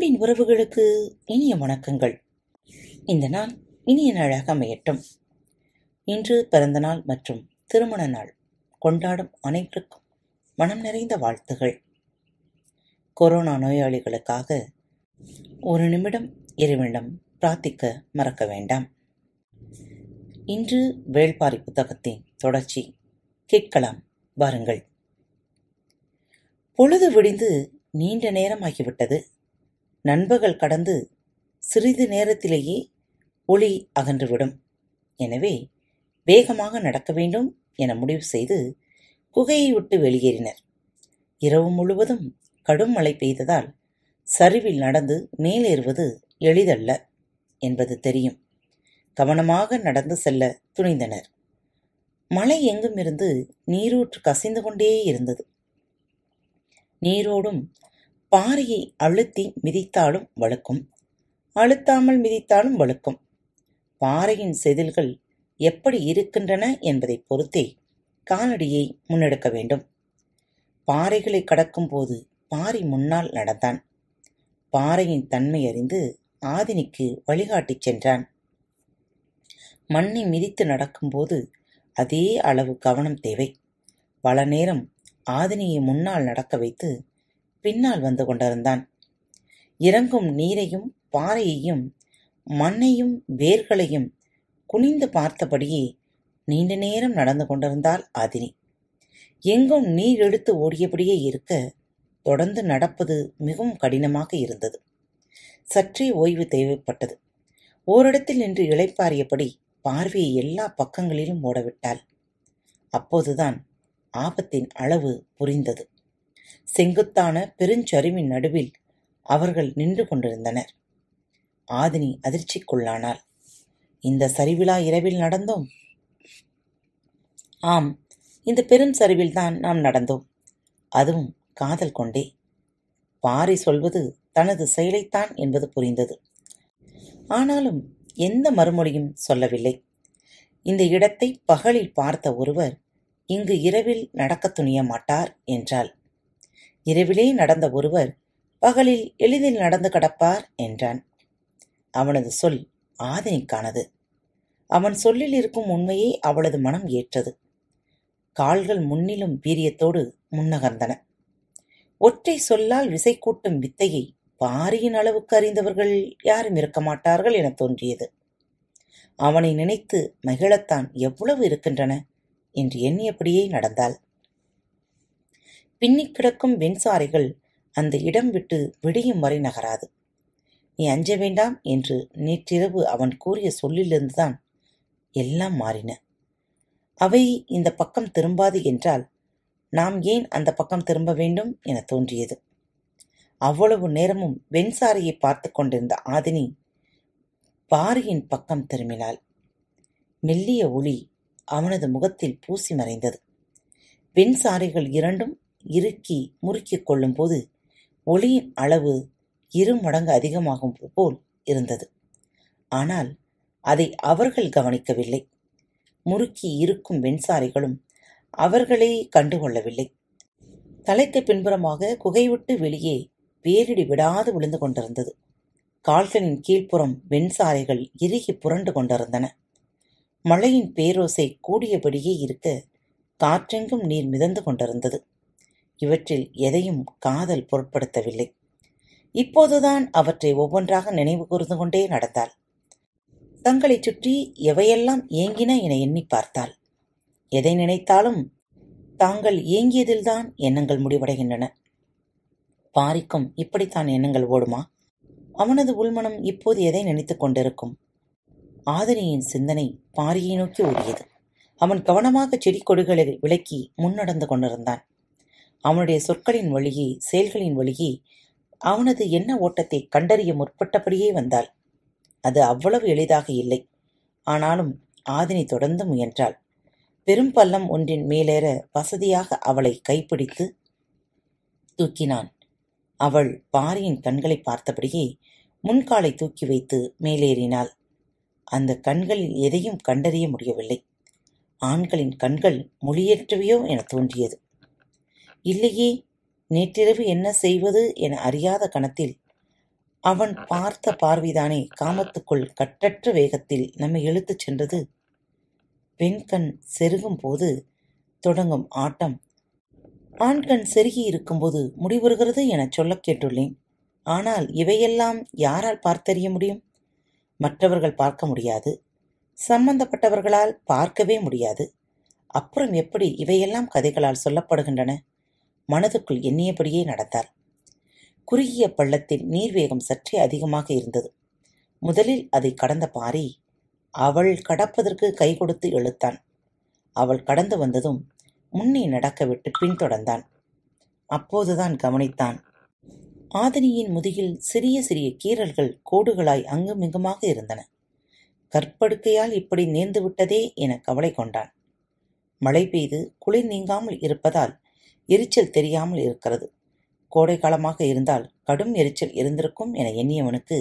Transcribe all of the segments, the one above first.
அன்பின் உறவுகளுக்கு இனிய வணக்கங்கள். இந்த நாள் இனிய நாளாக அமையட்டும். இன்று பிறந்த நாள் மற்றும் திருமண நாள் கொண்டாடும் அனைவருக்கும் மனம் நிறைந்த வாழ்த்துகள். கொரோனா நோயாளிகளுக்காக ஒரு நிமிடம் இறைவனிடம் பிரார்த்திக்க மறக்க வேண்டாம். இன்று வேள்பாரி புத்தகத்தின் தொடர்ச்சி கேட்கலாம் வாருங்கள். பொழுது விடிந்து நீண்ட நேரமாகிவிட்டது. நண்பகல் கடந்து சிறிது நேரத்திலேயே ஒளி அகன்றுவிடும். எனவே வேகமாக நடக்க வேண்டும் என முடிவு செய்து குகையை விட்டு வெளியேறினர். இரவு முழுவதும் கடும் மழை பெய்ததால் சரிவில் நடந்து மேலேறுவது எளிதல்ல என்பது தெரியும். கவனமாக நடந்து செல்ல துணிந்தனர். மழை எங்கும் இருந்து நீரூற்று கசிந்து கொண்டே இருந்தது. நீரோடும் பாறையை அழுத்தி மிதித்தாலும் வழுக்கும். அழுத்தாமல் மிதித்தாலும் வழுக்கும். பாறையின் செதில்கள் எப்படி இருக்கின்றன என்பதை பொறுத்தே காலடியை முன்னெடுக்க வேண்டும். பாறைகளை கடக்கும்போது பாறை முன்னால் நடந்தான். பாறையின் தன்மை அறிந்து ஆதினிக்கு வழிகாட்டிச் சென்றான். மண்ணை மிதித்து நடக்கும்போது அதே அளவு கவனம் தேவை. பல நேரம் ஆதினியை முன்னால் நடக்க வைத்து பின்னால் வந்து கொண்டிருந்தான். இறங்கும் நீரையும் பாறையையும் மண்ணையும் வேர்களையும் குனிந்து பார்த்தபடியே நீண்ட நேரம் நடந்து கொண்டிருந்தாள் ஆதினி. எங்கும் நீர் எடுத்து ஓடியபடியே இருக்க தொடர்ந்து நடப்பது மிகவும் கடினமாக இருந்தது. சற்றே ஓய்வு தேவைப்பட்டது. ஓரிடத்தில் நின்று இளைப்பாறியபடி பார்வையை எல்லா பக்கங்களிலும் ஓடவிட்டாள் அப்போதுதான் ஆபத்தின் அளவு புரிந்தது. செங்குத்தான பெருஞ்சரிவின் நடுவில் அவர்கள் நின்று கொண்டிருந்தனர். ஆதினி அதிர்ச்சிக்குள்ளானாள். இந்த சரிவிழா இரவில் நடந்தோம்? ஆம் இந்த பெரும் சரிவில்தான் நாம் நடந்தோம். அதுவும் காதல் கொண்டே. பாரி சொல்வது தனது செயலைத்தான் என்பது புரிந்தது. ஆனாலும் எந்த மறுமொழியும் சொல்லவில்லை. இந்த இடத்தை பகலில் பார்த்த ஒருவர் இங்கு இரவில் நடக்கத் துணிய மாட்டார் என்றாள். இரவிலே நடந்த ஒருவர் பகலில் எளிதில் நடந்து கடப்பார் என்றான். அவனது சொல் ஆதினிக்கானது. அவன் சொல்லில் இருக்கும் உண்மையை அவளது மனம் ஏற்றது. கால்கள் முன்னிலும் வீரியத்தோடு முன்னகர்ந்தன. ஒற்றை சொல்லால் விசை கூட்டும் வித்தையை பாரியின் அளவுக்கு அறிந்தவர்கள் யாரும் இருக்க மாட்டார்கள் என தோன்றியது. அவனை நினைத்து மகிழத்தான் எவ்வளவு இருக்கின்றன என்று எண்ணியபடியே நடந்தாள். பின்னிக் கிடக்கும் வெண்சாரைகள் அந்த இடம் விட்டு விடியும் வரை நகராது. நீ அஞ்ச வேண்டாம் என்று நேற்றிரவு அவன் கூறிய சொல்லிலிருந்துதான் எல்லாம் மாறின. அவை இந்த பக்கம் திரும்பாது என்றால் நாம் ஏன் அந்த பக்கம் திரும்ப வேண்டும் என தோன்றியது. அவ்வளவு நேரமும் வெண்சாரையை பார்த்து கொண்டிருந்த ஆதினி பாரியின் பக்கம் திரும்பினாள். மெல்லிய ஒளி அவனது முகத்தில் பூசி மறைந்தது. வெண்சாரைகள் இரண்டும் இறுக்கி முறுக்கிக் கொள்ளும்போது ஒளியின் அளவு இரு மடங்கு அதிகமாகும் போல் இருந்தது. ஆனால் அதை அவர்கள் கவனிக்கவில்லை. முறுக்கி இருக்கும் வெண்சாரைகளும் அவர்களே கண்டுகொள்ளவில்லை தலைக்கு பின்புறமாக குகை விட்டு வெளியே பேரிடி விடாது விழுந்து கொண்டிருந்தது. கால்களின் கீழ்ப்புறம் வெண்சாரைகள் இறுகி புரண்டு கொண்டிருந்தன. மழையின் பேரோசை கூடியபடியே இருக்க காற்றெங்கும் நீர் மிதந்து கொண்டிருந்தது. இவற்றில் எதையும் காதல் பொருட்படுத்தவில்லை. இப்போதுதான் அவற்றை ஒவ்வொன்றாக நினைவு கூர்ந்து கொண்டே நடந்தாள். தங்களைச் சுற்றி எவையெல்லாம் ஏங்கின என எண்ணி பார்த்தாள். எதை நினைத்தாலும் தாங்கள் ஏங்கியதில்தான் எண்ணங்கள் முடிவடைகின்றன. பாரிக்கும் இப்படித்தான் எண்ணங்கள் ஓடுமா? அவனது உள்மனம் இப்போது எதை நினைத்துக் கொண்டிருக்கும்? ஆதினியின் சிந்தனை பாரியை நோக்கி ஓடியது. அவன் கவனமாக செடி கொடிகளை விலக்கி முன்னடந்து கொண்டிருந்தான். அவனுடைய சொற்களின் வழியே செயல்களின் வழியே அவனது என்ன ஓட்டத்தை கண்டறிய முற்பட்டபடியே வந்தாள். அது அவ்வளவு எளிதாக இல்லை. ஆனாலும் ஆதினி தொடர்ந்து முயன்றாள். பெரும் பள்ளம் ஒன்றின் மேலேற வசதியாக அவளை கைப்பிடித்து தூக்கினான். அவள் பாரியின் கண்களை பார்த்தபடியே முன்காலை தூக்கி வைத்து மேலேறினாள். அந்த கண்களில் எதையும் கண்டறிய முடியவில்லை. ஆண்களின் கண்கள் மொழியற்றவையோ என தோன்றியது. இல்லையே நேற்றிரவு என்ன செய்வது என அறியாத கணத்தில் அவன் பார்த்த பார்வைதானே காமத்துக்குள் கட்டற்ற வேகத்தில் நம்மை இழுத்துச் சென்றது. பெண்கண் செருகும் போது தொடங்கும் ஆட்டம். ஆண்கண் செருகி இருக்கும்போது முடிவுறுகிறது எனச் சொல்லக் கேட்டுள்ளேன். ஆனால் இவையெல்லாம் யாரால் பார்த்தறிய முடியும்? மற்றவர்கள் பார்க்க முடியாது. சம்பந்தப்பட்டவர்களால் பார்க்கவே முடியாது. அப்புறம் எப்படி இவையெல்லாம் கதைகளால் சொல்லப்படுகின்றன? மனதுக்குள் எண்ணியபடியே நடந்தார். குறுகிய பள்ளத்தில் நீர்வேகம் சற்றே அதிகமாக இருந்தது. முதலில் அதை கடந்த பாரி அவள் கடப்பதற்கு கை கொடுத்து இழுத்தான் அவள் கடந்து வந்ததும் முன்னே நடக்க விட்டு பின்தொடர்ந்தான் அப்போதுதான் கவனித்தான். ஆதினியின் முதுகில் சிறிய சிறிய கீறல்கள் கோடுகளாய் அங்குமிங்குமாக இருந்தன. கற்படுக்கையால் இப்படி நேர்ந்து விட்டதே என கவலை கொண்டான். மழை பெய்து குளிர் நீங்காமல் இருப்பதால் எரிச்சல் தெரியாமல் இருக்கிறது. கோடை காலமாக இருந்தால் கடும் எரிச்சல் இருந்திருக்கும் என எண்ணியவனுக்கு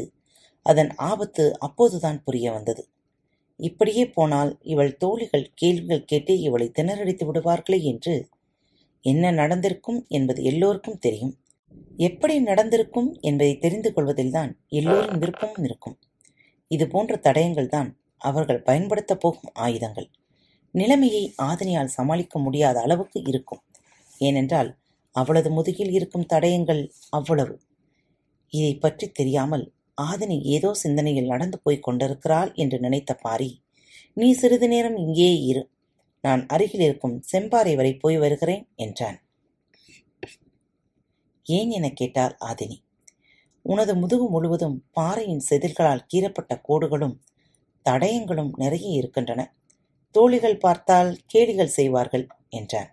அதன் ஆபத்து அப்போதுதான் புரிய வந்தது. இப்படியே போனால் இவள் தோழிகள் கேள்விகள் கேட்டே இவளை திணறடித்து விடுவார்களே என்று என்ன நடந்திருக்கும் என்பது எல்லோருக்கும் தெரியும். எப்படி நடந்திருக்கும் என்பதை தெரிந்து கொள்வதில்தான் எல்லோரும் விருப்பமும் இருக்கும். இது போன்ற தடயங்கள் தான் அவர்கள் பயன்படுத்தப் போகும் ஆயுதங்கள். நிலைமையை ஆதனையால் சமாளிக்க முடியாத அளவுக்கு இருக்கும். ஏனென்றால் அவளது முதுகில் இருக்கும் தடயங்கள் அவ்வளவு. இதை பற்றி தெரியாமல் ஆதினி ஏதோ சிந்தனையில் நடந்து போய்க் கொண்டிருக்கிறாள் என்று நினைத்த பாரி நீ சிறிது நேரம் இங்கே இரு. நான் அருகில் இருக்கும் செம்பாறை வரை போய் வருகிறேன் என்றான். ஏன் என கேட்டாள் ஆதினி? உனது முதுகு முழுவதும் பாறையின் செதில்களால் கீறப்பட்ட கோடுகளும் தடயங்களும் நிறைய இருக்கின்றன. தோழிகள் பார்த்தால் கேலிகள் செய்வார்கள் என்றான்.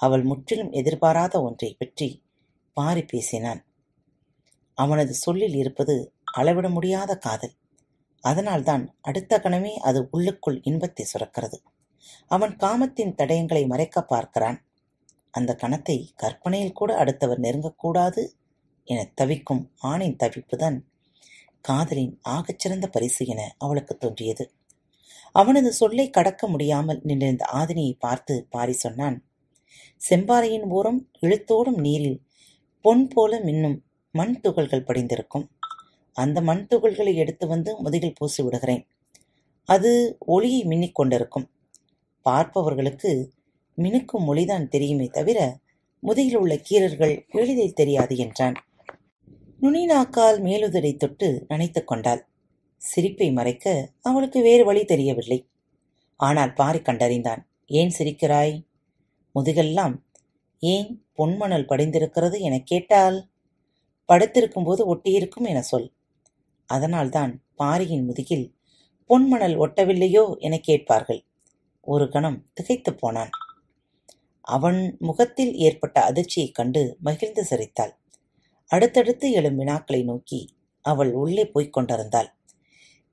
அவள் முற்றிலும் எதிர்பாராத ஒன்றை பற்றி பாரி பேசினான். அவனது சொல்லில் இருப்பது அளவிட முடியாத காதல். அதனால்தான் அடுத்த கணமே அது உள்ளுக்குள் இன்பத்தை சுரக்கிறது. அவன் காமத்தின் தடயங்களை மறைக்க பார்க்கிறான். அந்த கணத்தை கற்பனையில் கூட அடுத்தவர் நெருங்கக்கூடாது என தவிக்கும் ஆணின் தவிப்புதான் காதலின் ஆகச்சிறந்த பரிசு என அவளுக்கு தோன்றியது. அவனது சொல்லை கடக்க முடியாமல் நின்றிருந்த ஆதினியை பார்த்து பாரி சொன்னான் செம்பாறையின் ஓரம் இழுத்தோடும் நீரில் பொன் போல மின்னும் மண் துகள்கள் படிந்திருக்கும். அந்த மண் துகள்களை எடுத்து வந்து முதுகில் பூசி விடுகிறேன். அது ஒளியை மின்னிக் கொண்டிருக்கும். பார்ப்பவர்களுக்கு மினுக்கும் மொழிதான் தெரியுமே தவிர முதுகில் உள்ள கீரர்கள் எளிதில் தெரியாது என்றான். நுனி நாக்கால் மேலுதடை தொட்டு நனைத்துக் கொண்டாள். சிரிப்பை மறைக்க அவளுக்கு வேறு வழி தெரியவில்லை. ஆனால் பாரி கண்டறிந்தான். ஏன் சிரிக்கிறாய்? முதுகெல்லாம் ஏன் பொன்மணல் படிந்திருக்கிறது எனக் கேட்டால்? படுத்திருக்கும்போது ஒட்டியிருக்கும் என சொல். அதனால்தான் பாரியின் முதுகில் பொன்மணல் ஒட்டவில்லையோ எனக் கேட்பார்கள். ஒரு கணம் திகைத்துப் போனான். அவன் முகத்தில் ஏற்பட்ட அதிர்ச்சியைக் கண்டு மகிழ்ந்து சிரித்தாள். அடுத்தடுத்து எழும் வினாக்களை நோக்கி அவள் உள்ளே போய்க் கொண்டிருந்தாள்.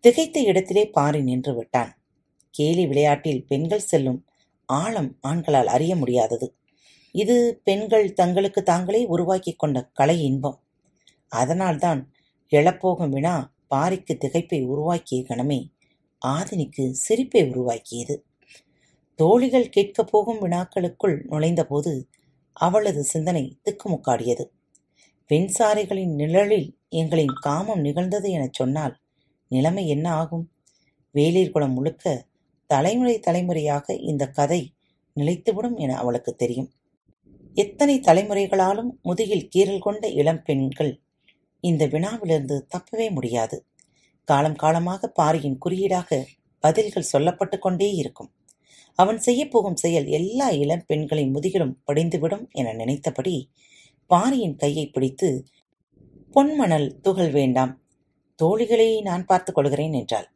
திகைத்த இடத்திலே பாரி நின்று விட்டான். கேலி விளையாட்டில் பெண்கள் செல்லும் ஆழம் ஆண்களால் அறிய முடியாதது. இது பெண்கள் தங்களுக்கு தாங்களே உருவாக்கிக் கொண்ட கலை இன்பம். அதனால்தான் எழப்போகும் வினா பாரிக்கு திகைப்பை உருவாக்கிய கணமே ஆதினிக்கு சிரிப்பை உருவாக்கியது. தோழிகள் கேட்கப் போகும் வினாக்களுக்குள் நுழைந்தபோது அவளது சிந்தனை திக்குமுக்காடியது. பெண்சாரிகளின் நிழலில் எங்களின் காமம் நிகழ்ந்தது எனச் சொன்னால் நிலைமை என்ன ஆகும்? வேலீர்குளம் முழுக்க தலைமுறை தலைமுறையாக இந்த கதை நிலைத்துவிடும் என அவளுக்கு தெரியும். எத்தனை தலைமுறைகளாலும் முதுகில் கீறல் கொண்ட இளம் பெண்கள் இந்த வினாவிலிருந்து தப்பவே முடியாது. காலம் காலமாக பாரியின் குறியீடாக பதில்கள் சொல்லப்பட்டு கொண்டே இருக்கும். அவன் செய்யப்போகும் செயல் எல்லா இளம் பெண்களின் முதுகிலும் படிந்துவிடும் என நினைத்தபடி பாரியின் கையை பிடித்து பொன்மணல் துகள் வேண்டாம். தோழிகளை நான் பார்த்துக் கொள்கிறேன் என்றாள்.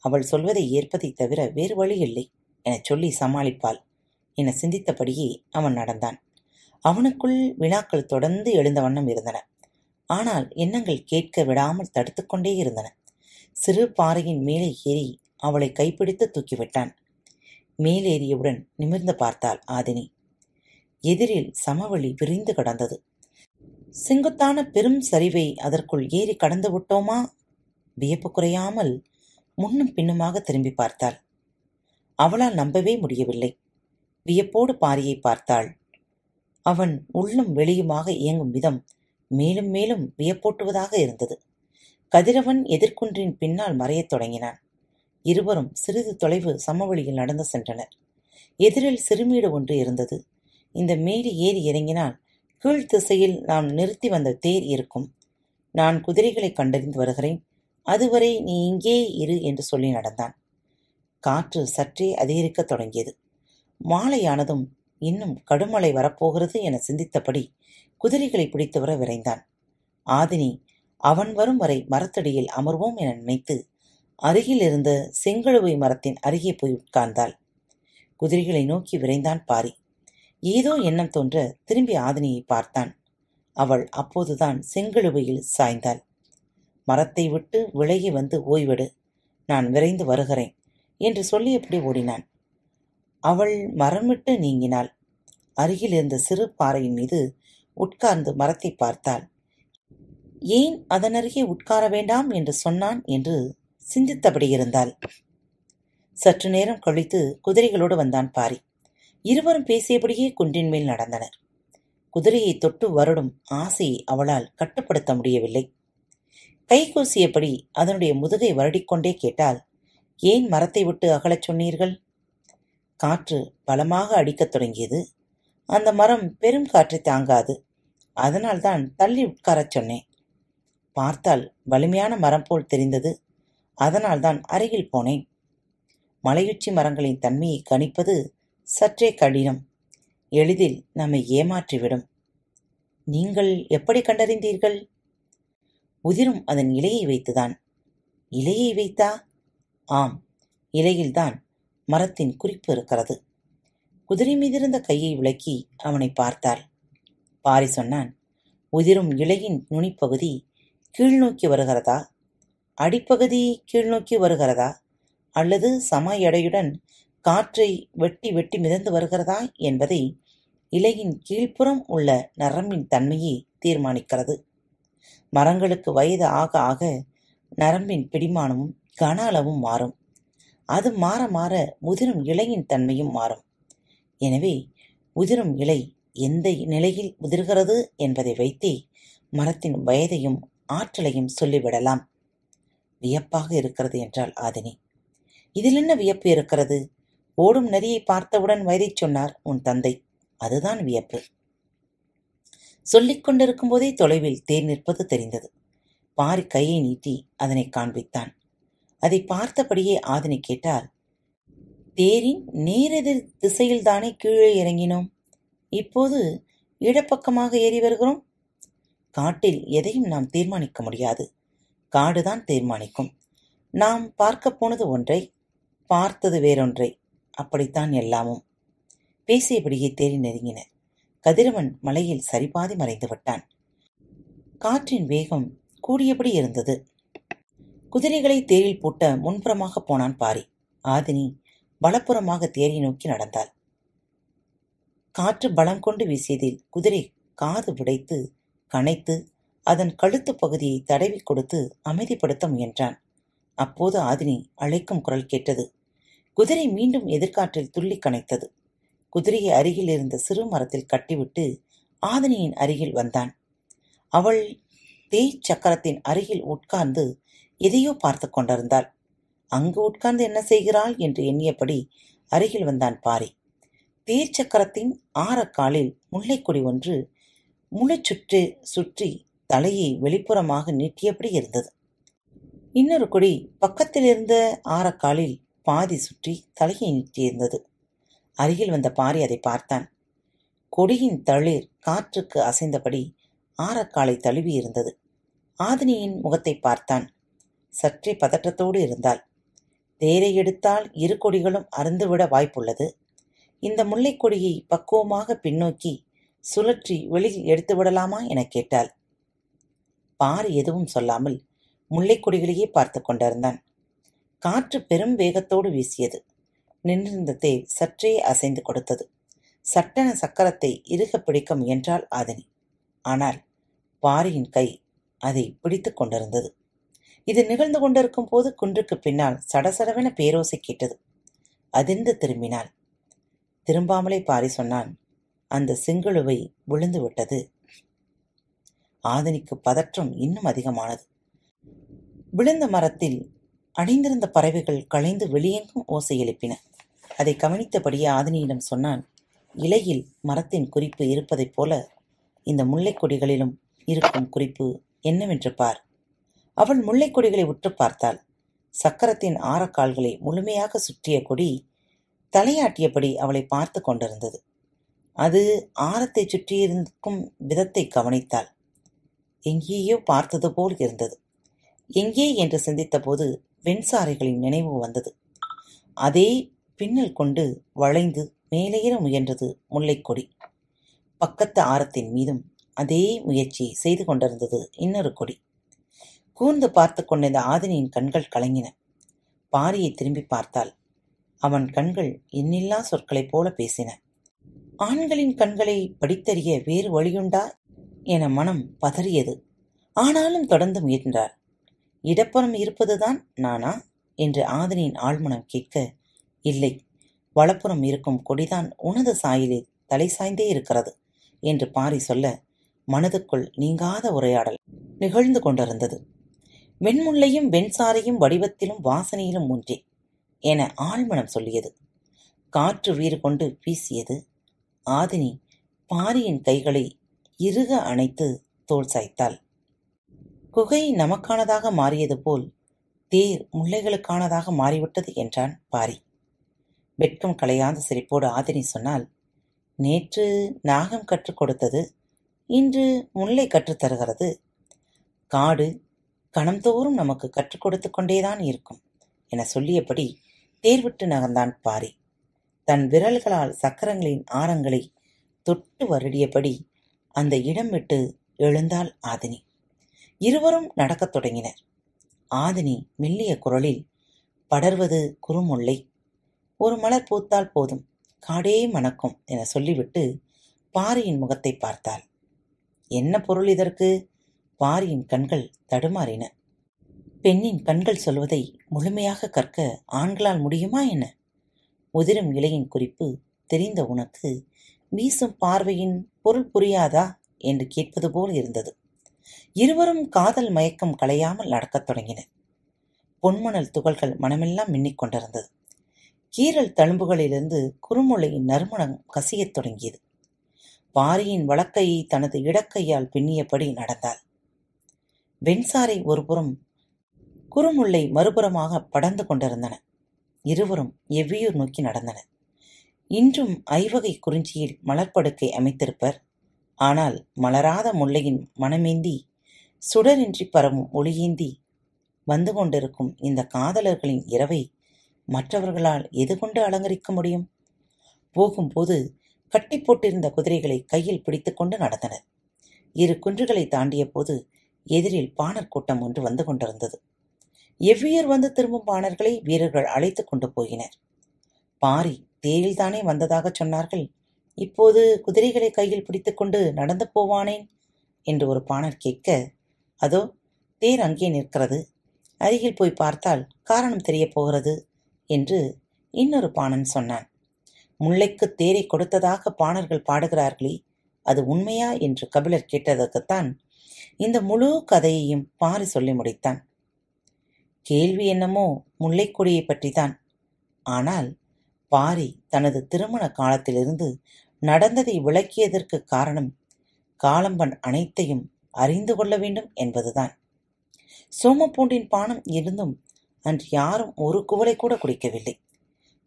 அவள் சொல்வதை ஏற்பதைத் தவிர வேறு வழி இல்லை எனச் சொல்லி சமாளிப்பாள். என சிந்தித்தபடியே அவன் நடந்தான். அவனுக்குள் வினாக்கள் தொடர்ந்து எழுந்த வண்ணம் இருந்தன. ஆனால் எண்ணங்கள் கேட்க விடாமல் தடுத்துக்கொண்டே இருந்தன. சிறு பாறையின் மேலே ஏறி அவளை கைப்பிடித்து தூக்கிவிட்டான். மேலேறியவுடன் நிமிர்ந்து பார்த்தாள் ஆதினி. எதிரில் சமவெளி விரிந்து கடந்தது. செங்குத்தான பெரும் சரிவை அதற்குள் ஏறி கடந்து விட்டோமா? வியப்பு குறையாமல் முன்னும் பின்னுமாக திரும்பி பார்த்தாள். அவளால் நம்பவே முடியவில்லை. வியப்போடு பாரியை பார்த்தாள். அவன் உள்ளும் வெளியுமாக இயங்கும் விதம் மேலும் மேலும் வியப்பூட்டுவதாக இருந்தது. கதிரவன் எதிர்குன்றின் பின்னால் மறையத் தொடங்கினான். இருவரும் சிறிது தொலைவு சமவெளியில் நடந்து சென்றனர். எதிரில் சிறுமீடு ஒன்று இருந்தது. இந்த மேடு ஏறி இறங்கினால் கீழ் திசையில் நாம் நிறுத்தி வந்த தேர் இருக்கும். நான் குதிரைகளை கண்டறிந்து வருகிறேன். அதுவரை நீ இங்கே இரு என்று சொல்லி நடந்தான். காற்று சற்றே அதிகரிக்கத் தொடங்கியது. மாலையானதும் இன்னும் கடுமழை வரப்போகிறது என சிந்தித்தபடி குதிரைகளை பிடித்து வர விரைந்தான். ஆதினி அவன் வரும் வரை மரத்தடியில் அமர்வோம் என நினைத்து அருகில் இருந்த செங்கழுவை மரத்தின் அருகே போய் உட்கார்ந்தாள். குதிரைகளை நோக்கி விரைந்தான் பாரி. ஏதோ எண்ணம் தோன்ற திரும்பி ஆதினியை பார்த்தான். அவள் அப்போதுதான் செங்கழுவையில் சாய்ந்தாள். மரத்தை விட்டு விலகி வந்து ஓய்வெடு. நான் விரைந்து வருகிறேன் என்று சொல்லியபடி ஓடினான்? அவள் மரமிட்டு நீங்கினாள். அருகில் இருந்த சிறு பாறையின் மீது உட்கார்ந்து மரத்தை பார்த்தாள். ஏன் அதனருகே உட்கார வேண்டாம் என்று சொன்னான் என்று சிந்தித்தபடி இருந்தாள். சற்று நேரம் கழித்து குதிரைகளோடு வந்தான் பாரி. இருவரும் பேசியபடியே குன்றின் மேல் நடந்தனர். குதிரையை தொட்டு வருடும் ஆசையை அவளால் கட்டுப்படுத்த முடியவில்லை. கைகூசியபடி அதனுடைய முதுகை வருடிக்கொண்டே கேட்டால் ஏன் மரத்தை விட்டு அகலச் சொன்னீர்கள்? காற்று பலமாக அடிக்கத் தொடங்கியது. அந்த மரம் பெரும் காற்றை தாங்காது. அதனால்தான் தள்ளி உட்காரச் சொன்னேன். பார்த்தால் வலிமையான மரம் போல் தெரிந்தது. அதனால்தான் அருகில் போனேன். மலையுச்சி மரங்களின் தன்மையை கணிப்பது சற்றே கடினம். எளிதில் நம்மை ஏமாற்றிவிடும். நீங்கள் எப்படி கண்டறிந்தீர்கள்? உதிரும் அதன் இலையை வைத்துதான். இலையை வைத்தா? ஆம் இலையில்தான் மரத்தின் குறிப்பு இருக்கிறது. குதிரை மீதிருந்த கையை விளக்கி அவனை பார்த்தாள். பாரி சொன்னான் உதிரும் இலையின் நுனிப்பகுதி கீழ்நோக்கி வருகிறதா? அடிப்பகுதி கீழ்நோக்கி வருகிறதா? அல்லது சம எடையுடன் காற்றை வெட்டி வெட்டி மிதந்து வருகிறதா? என்பதை இலையின் கீழ்ப்புறம் உள்ள நரம்பின் தன்மையை தீர்மானிக்கிறது. மரங்களுக்கு வயது ஆக ஆக நரம்பின் பிடிமானமும் கன அளவும் மாறும். அது மாற மாற முதிரும் இலையின் தன்மையும் மாறும். எனவே உதிரும் இலை எந்த நிலையில் உதிர்கிறது என்பதை வைத்தே மரத்தின் வயதையும் ஆற்றலையும் சொல்லிவிடலாம். வியப்பாக இருக்கிறது என்றால் ஆதினி. இதில் என்ன வியப்பு இருக்கிறது? ஓடும் நரியை பார்த்தவுடன் வயதைச் சொன்னார் உன் தந்தை. அதுதான் வியப்பு. சொல்லிக் கொண்டிருக்கும் போதே தொலைவில் தேர் நிற்பது தெரிந்தது. பாரி கையை நீட்டி அதனை காண்பித்தான். அதை பார்த்தபடியே ஆதினி கேட்டால் தேரின் நேரெதிர் திசையில்தானே கீழே இறங்கினோம்? இப்போது இடப்பக்கமாக ஏறி வருகிறோம்? காட்டில் எதையும் நாம் தீர்மானிக்க முடியாது. காடுதான் தீர்மானிக்கும். நாம் பார்க்க போனது ஒன்றை பார்த்தது வேறொன்றை. அப்படித்தான் எல்லாமும். பேசியபடியே தேறி நெருங்கினர் கதிரவன் மலையில் சரிபாதி மறைந்து விட்டான் காற்றின் வேகம் கூடியபடி இருந்தது. குதிரைகளை தேரில் பூட்ட முன்புறமாக போனான் பாரி. ஆதினி வலப்புறமாக தேரை நோக்கி நடந்தாள். காற்று பலம் கொண்டு வீசியதில் குதிரை காது விடைத்து கனைத்து அதன் கழுத்து பகுதியை தடவி கொடுத்து அமைதிப்படுத்த முயன்றான். அப்போது ஆதினி அழைக்கும் குரல் கேட்டது. குதிரை மீண்டும் எதிர்காற்றில் துள்ளி கனைத்தது. குதிரையை அருகில் இருந்த சிறு மரத்தில் கட்டிவிட்டு ஆதினியின் அருகில் வந்தான். அவள் தேய் சக்கரத்தின் அருகில் உட்கார்ந்து எதையோ பார்த்து கொண்டிருந்தாள். அங்கு உட்கார்ந்து என்ன செய்கிறாள் என்று எண்ணியபடி அருகில் வந்தான் பாரி. தேர்ச்சக்கரத்தின் ஆரக்காலில் முல்லைக்கொடி ஒன்று முழு சுற்று சுற்றி தலையை வெளிப்புறமாக நீட்டியபடி இருந்தது. இன்னொரு கொடி பக்கத்தில் இருந்த ஆரக்காலில் பாதி சுற்றி தலையை நீட்டியிருந்தது. அருகில் வந்த பாரி அதை பார்த்தான். கொடியின் தளிர் காற்றுக்கு அசைந்தபடி ஆரக்காலை தழுவி இருந்தது. ஆதினியின் முகத்தை பார்த்தான். சற்றே பதற்றத்தோடு இருந்தாள். தேரை எடுத்தால் இரு கொடிகளும் அருந்துவிட வாய்ப்புள்ளது. இந்த முல்லைக் கொடியை பக்குவமாக பின்னோக்கி சுழற்றி வெளியில் எடுத்து விடலாமா எனக் கேட்டாள். பாரி எதுவும் சொல்லாமல் முல்லைக் கொடிகளையே பார்த்து கொண்டிருந்தான். காற்று பெரும் வேகத்தோடு வீசியது. நின்றிருந்த தேவ் சற்றே அசைந்து கொடுத்தது. சட்டென சக்கரத்தை இறுகப் பிடிக்க முயன்றாள் ஆதினி. ஆனால் பாரியின் கை அதை பிடித்துக் கொண்டிருந்தது. இது நிகழ்ந்து கொண்டிருக்கும் போது குன்றுக்கு பின்னால் சடசடவென பேரோசை கேட்டது. அதிர்ந்து திரும்பினாள். திரும்பாமலே பாரி சொன்னான் அந்த செங்கழுவை விழுந்து விட்டது. ஆதினிக்கு பதற்றம் இன்னும் அதிகமானது. விழுந்த மரத்தில் அணிந்திருந்த பறவைகள் களைந்து வெளியெங்கும் ஓசை எழுப்பின. அதை கவனித்தபடியே ஆதினியிடம் சொன்னான் இலையில் மரத்தின் குறிப்பு இருப்பதைப் போல இந்த முல்லைக்கொடிகளிலும் இருக்கும் குறிப்பு என்னவென்று பார். அவள் முல்லைக்கொடிகளை உற்று பார்த்தாள். சக்கரத்தின் ஆரக்கால்களை முழுமையாக சுற்றிய கொடி தலையாட்டியபடி அவளை பார்த்து கொண்டிருந்தது. அது ஆரத்தை சுற்றியிருக்கும் விதத்தைக் கவனித்தாள். எங்கேயோ பார்த்தது போல் இருந்தது. எங்கே என்று சிந்தித்தபோது வெண்சாரைகளின் நினைவு வந்தது. அதே பின்னல் கொண்டு வளைந்து மேலேற முயன்றது முல்லைக் கொடி. பக்கத்து ஆரத்தின் மீதும் அதே முயற்சியை செய்து கொண்டிருந்தது இன்னொரு கொடி. கூர்ந்து பார்த்துக் கொண்டிருந்த ஆதினியின் கண்கள் கலங்கின. பாரியைத் திரும்பிப் பார்த்தாள். அவன் கண்கள் எண்ணில்லா சொற்களைப் போலப் பேசின. ஆண்களின் கண்களைப் படித்தறிய வேறு வழியுண்டா என மனம் பதறியது. ஆனாலும் தொடர்ந்து முயன்றாள். இடப்புறம் இருப்பதுதான் நானா? என்று ஆதினியின் ஆழ்மனம் கேட்க, இல்லை, வலப்புறம் இருக்கும் கொடிதான் உனது சாயிலே தலை சாய்ந்தே இருக்கிறது என்று பாரி சொல்ல, மனதுக்குள் நீங்காத உரையாடல் நிகழ்ந்து கொண்டிருந்தது. வெண்முல்லையும் வெண்சாரையும் வடிவத்திலும் வாசனையிலும் ஒன்றே என ஆழ்மனம் சொல்லியது. காற்று வீறு கொண்டு வீசியது. ஆதினி பாரியின் கைகளை இறுக அணைத்து தோல் சாய்த்தாள். குகை நமக்கானதாக மாறியது போல் தேர் முல்லைகளுக்கானதாக மாறிவிட்டது என்றான் பாரி. வெட்கம் கலையாத சிரிப்போடு ஆதினி சொன்னால் நேற்று நாகம் கற்றுக் கொடுத்தது இன்று முல்லை கற்றுத் தருகிறது. காடு கணம்தோறும் நமக்கு கற்றுக் கொடுத்து கொண்டேதான் இருக்கும் என சொல்லியபடி தேர்விட்டு நகர்ந்தான் பாரி. தன் விரல்களால் சக்கரங்களின் ஆரங்களை தொட்டு வருடியபடி அந்த இடம் விட்டு எழுந்தாள் ஆதினி. இருவரும் நடக்கத் தொடங்கினர். ஆதினி மெல்லிய குரலில் படர்வது குறுமுல்லை. ஒரு மலர் பூத்தால் போதும் காடே மணக்கும் என சொல்லிவிட்டு பாரியின் முகத்தைப் பார்த்தாள். என்ன பொருள் இதற்கு? பாரியின் கண்கள் தடுமாறின. பெண்ணின் கண்கள் சொல்வதை முழுமையாகக் கற்க ஆண்களால் முடியுமா என்ன? உதிரும் இலையின் குறிப்பு தெரிந்த உனக்கு வீசும் பார்வையின் பொருள் புரியாதா? என்று கேட்பது போல் இருந்தது. இருவரும் காதல் மயக்கம் கலையாமல் நடக்கத் தொடங்கின பொன்மணல் துகள்கள் மனமெல்லாம் மின்னிக் கொண்டிருந்தது. கீறல் தழும்புகளிலிருந்து குறுமுலையின் நறுமணம் கசியத் தொடங்கியது. பாரியின் வலக்கையை தனது இடக்கையால் பின்னியபடி நடந்தாள். வெண்சாரை ஒருபுறம் குறுமுல்லை மறுபுறமாக படர்ந்து கொண்டிருந்தன. இருவரும் எவ்வியூர் நோக்கி நடந்தனர். இன்றும் ஐவகை குறிஞ்சியில் மலர்படுக்கை அமைத்திருப்பர். ஆனால் மலராத முல்லையின் மனமேந்தி சுடரின்றி பரவும் ஒளியேந்தி வந்து கொண்டிருக்கும் இந்த காதலர்களின் இரவை மற்றவர்களால் எது கொண்டு அலங்கரிக்க முடியும்? போகும்போது கட்டி போட்டிருந்த குதிரைகளை கையில் பிடித்துக்கொண்டு நடந்தனர். இரு குன்றுகளைத் தாண்டியபோது எதிரில் பாணர் கூட்டம் ஒன்று வந்து கொண்டிருந்தது. எவ்வியர் வந்து திரும்பும் பாணர்களை வீரர்கள் அழைத்துக் கொண்டு போயினர். பாரி தேரில்தானே வந்ததாகச் சொன்னார்கள். இப்போது குதிரைகளை கையில் பிடித்துக்கொண்டு நடந்து போவானேன்? என்று ஒரு பாணர் கேட்க, அதோ தேர் அங்கே நிற்கிறது. அருகில் போய் பார்த்தால் காரணம் தெரியப் போகிறது என்று இன்னொரு பாணன் சொன்னான். முல்லைக்குத் தேரை கொடுத்ததாக பாணர்கள் பாடுகிறார்களே அது உண்மையா என்று கபிலர் கேட்டதற்குத்தான் இந்த முழு கதையையும் பாரி சொல்லி முடித்தான். கேள்வி என்னமோ முல்லைக்கொடியை பற்றித்தான். ஆனால் பாரி தனது திருமண காலத்திலிருந்து நடந்ததை விளக்கியதற்குக் காரணம் காலம்பன் அனைத்தையும் அறிந்து கொள்ள வேண்டும் என்பதுதான். சோமப்பூண்டின் பானம் இருந்தும் அன்று யாரும் ஒரு குவளை கூட குடிக்கவில்லை.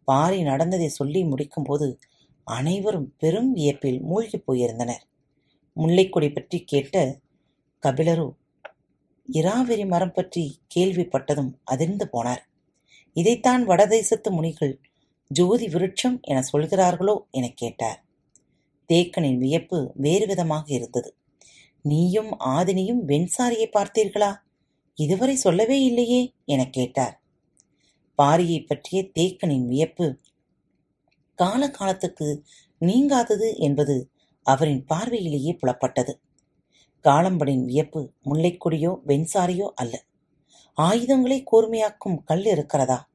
பாரி நடந்ததை சொல்லி முடிக்கும்போது அனைவரும் பெரும் வியப்பில் மூழ்கிப் போயிருந்தனர். முல்லைக்கொடி பற்றி பற்றிக் கேட்ட கபிலரோ இராவிரி மரம் பற்றி கேள்விப்பட்டதும் அதிர்ந்து போனார். இதைத்தான் வடதேசத்து முனிகள் ஜோதி விருட்சம் என சொல்கிறார்களோ எனக் கேட்டார். தேக்கனின் வியப்பு வேறு விதமாக இருந்தது. நீயும் ஆதினியும் வெண்சாரியைப் பார்த்தீர்களா? இதுவரை சொல்லவே இல்லையே எனக் கேட்டார். பாரியைப் பற்றிய தேக்கனின் வியப்பு கால காலத்துக்கு நீங்காதது என்பது அவரின் பார்வையிலேயே புலப்பட்டது. காளம்பனின் வியப்பு முல்லைக்கொடியோ வெண்சாரியோ அல்ல. ஆயுதங்களை கூர்மையாக்கும் கல் இருக்கிறதா?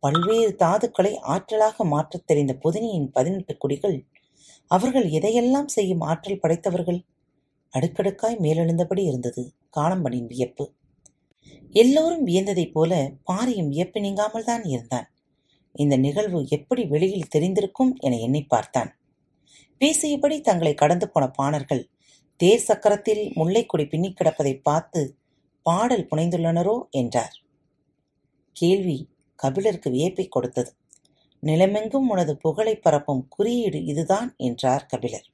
பல்வேறு தாதுக்களை ஆற்றலாக மாற்றத் தெரிந்த புதினியின் பதினெட்டு குடிகள் அவர்கள் எதையெல்லாம் செய்யும் ஆற்றல் படைத்தவர்கள்? அடுக்கடுக்காய் மேலெழுந்தபடி இருந்தது காளம்பனின் வியப்பு. எல்லோரும் வியந்ததைப் போல பாரியும் வியப்பு நீங்காமல் தான் இருந்தான். இந்த நிகழ்வு எப்படி வெளியில் தெரிந்திருக்கும் என எண்ணிப் பார்த்தான். பேசியபடி தங்களை கடந்து போன பாணர்கள் தேர் சக்கரத்தில் முல்லைக்கொடி பின்னிக் கிடப்பதைப் பார்த்து பாடல் புனைந்துள்ளனரோ என்றார். கேள்வி கபிலருக்கு வியப்பைக் கொடுத்தது. நிலமெங்கும் உனது புகழைப் பரப்பும் குறியீடு இதுதான் என்றார் கபிலர்.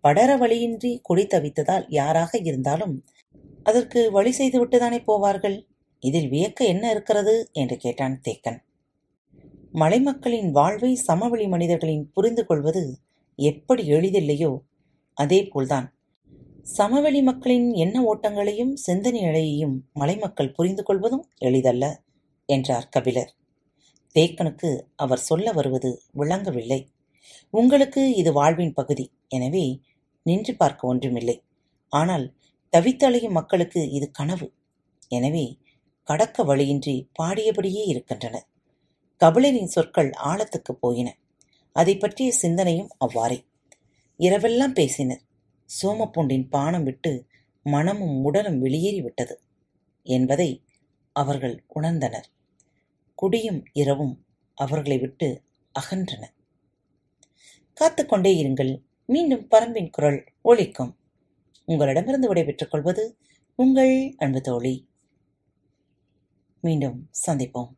படர வழியின்றி கொடி தவித்ததால் யாராக இருந்தாலும் அதற்கு வழி செய்துவிட்டுதானே போவார்கள்? இதில் வியக்க என்ன இருக்கிறது? என்று கேட்டான் தேக்கன். மலைமக்களின் வாழ்வை சமவெளி மனிதர்களின் புரிந்து கொள்வது எப்படி எளிதில்லையோ அதேபோல்தான் சமவெளி மக்களின் எண்ண ஓட்டங்களையும் சிந்தனை நிலையையும் மலைமக்கள் புரிந்து கொள்வதும் எளிதல்ல என்றார் கபிலர். தேக்கனுக்கு அவர் சொல்ல வருவது விளங்கவில்லை. உங்களுக்கு இது வாழ்வின் பகுதி. எனவே நின்று பார்க்க ஒன்றுமில்லை. ஆனால் தவித்தலையும் மக்களுக்கு இது கனவு. எனவே கடக்க வழியின்றி பாடியபடியே இருக்கின்றனர் கபிலரின் சொற்கள் ஆழத்துக்குப் போயின. அதை பற்றிய சிந்தனையும் அவ்வாறே. இரவெல்லாம் பேசினர். சோமப்பூண்டின் பானம் விட்டு மனமும் உடலும் வெளியேறிவிட்டது என்பதை அவர்கள் உணர்ந்தனர். குடியும் இரவும் அவர்களை விட்டு அகன்றன. காத்துக்கொண்டே இருங்கள். மீண்டும் பரம்பின் குரல் ஒழிக்கும் உங்களிடமிருந்து விடைபெற்றுக் கொள்வது உங்கள் அன்பு தோழி. மீண்டும் சந்திப்போம்.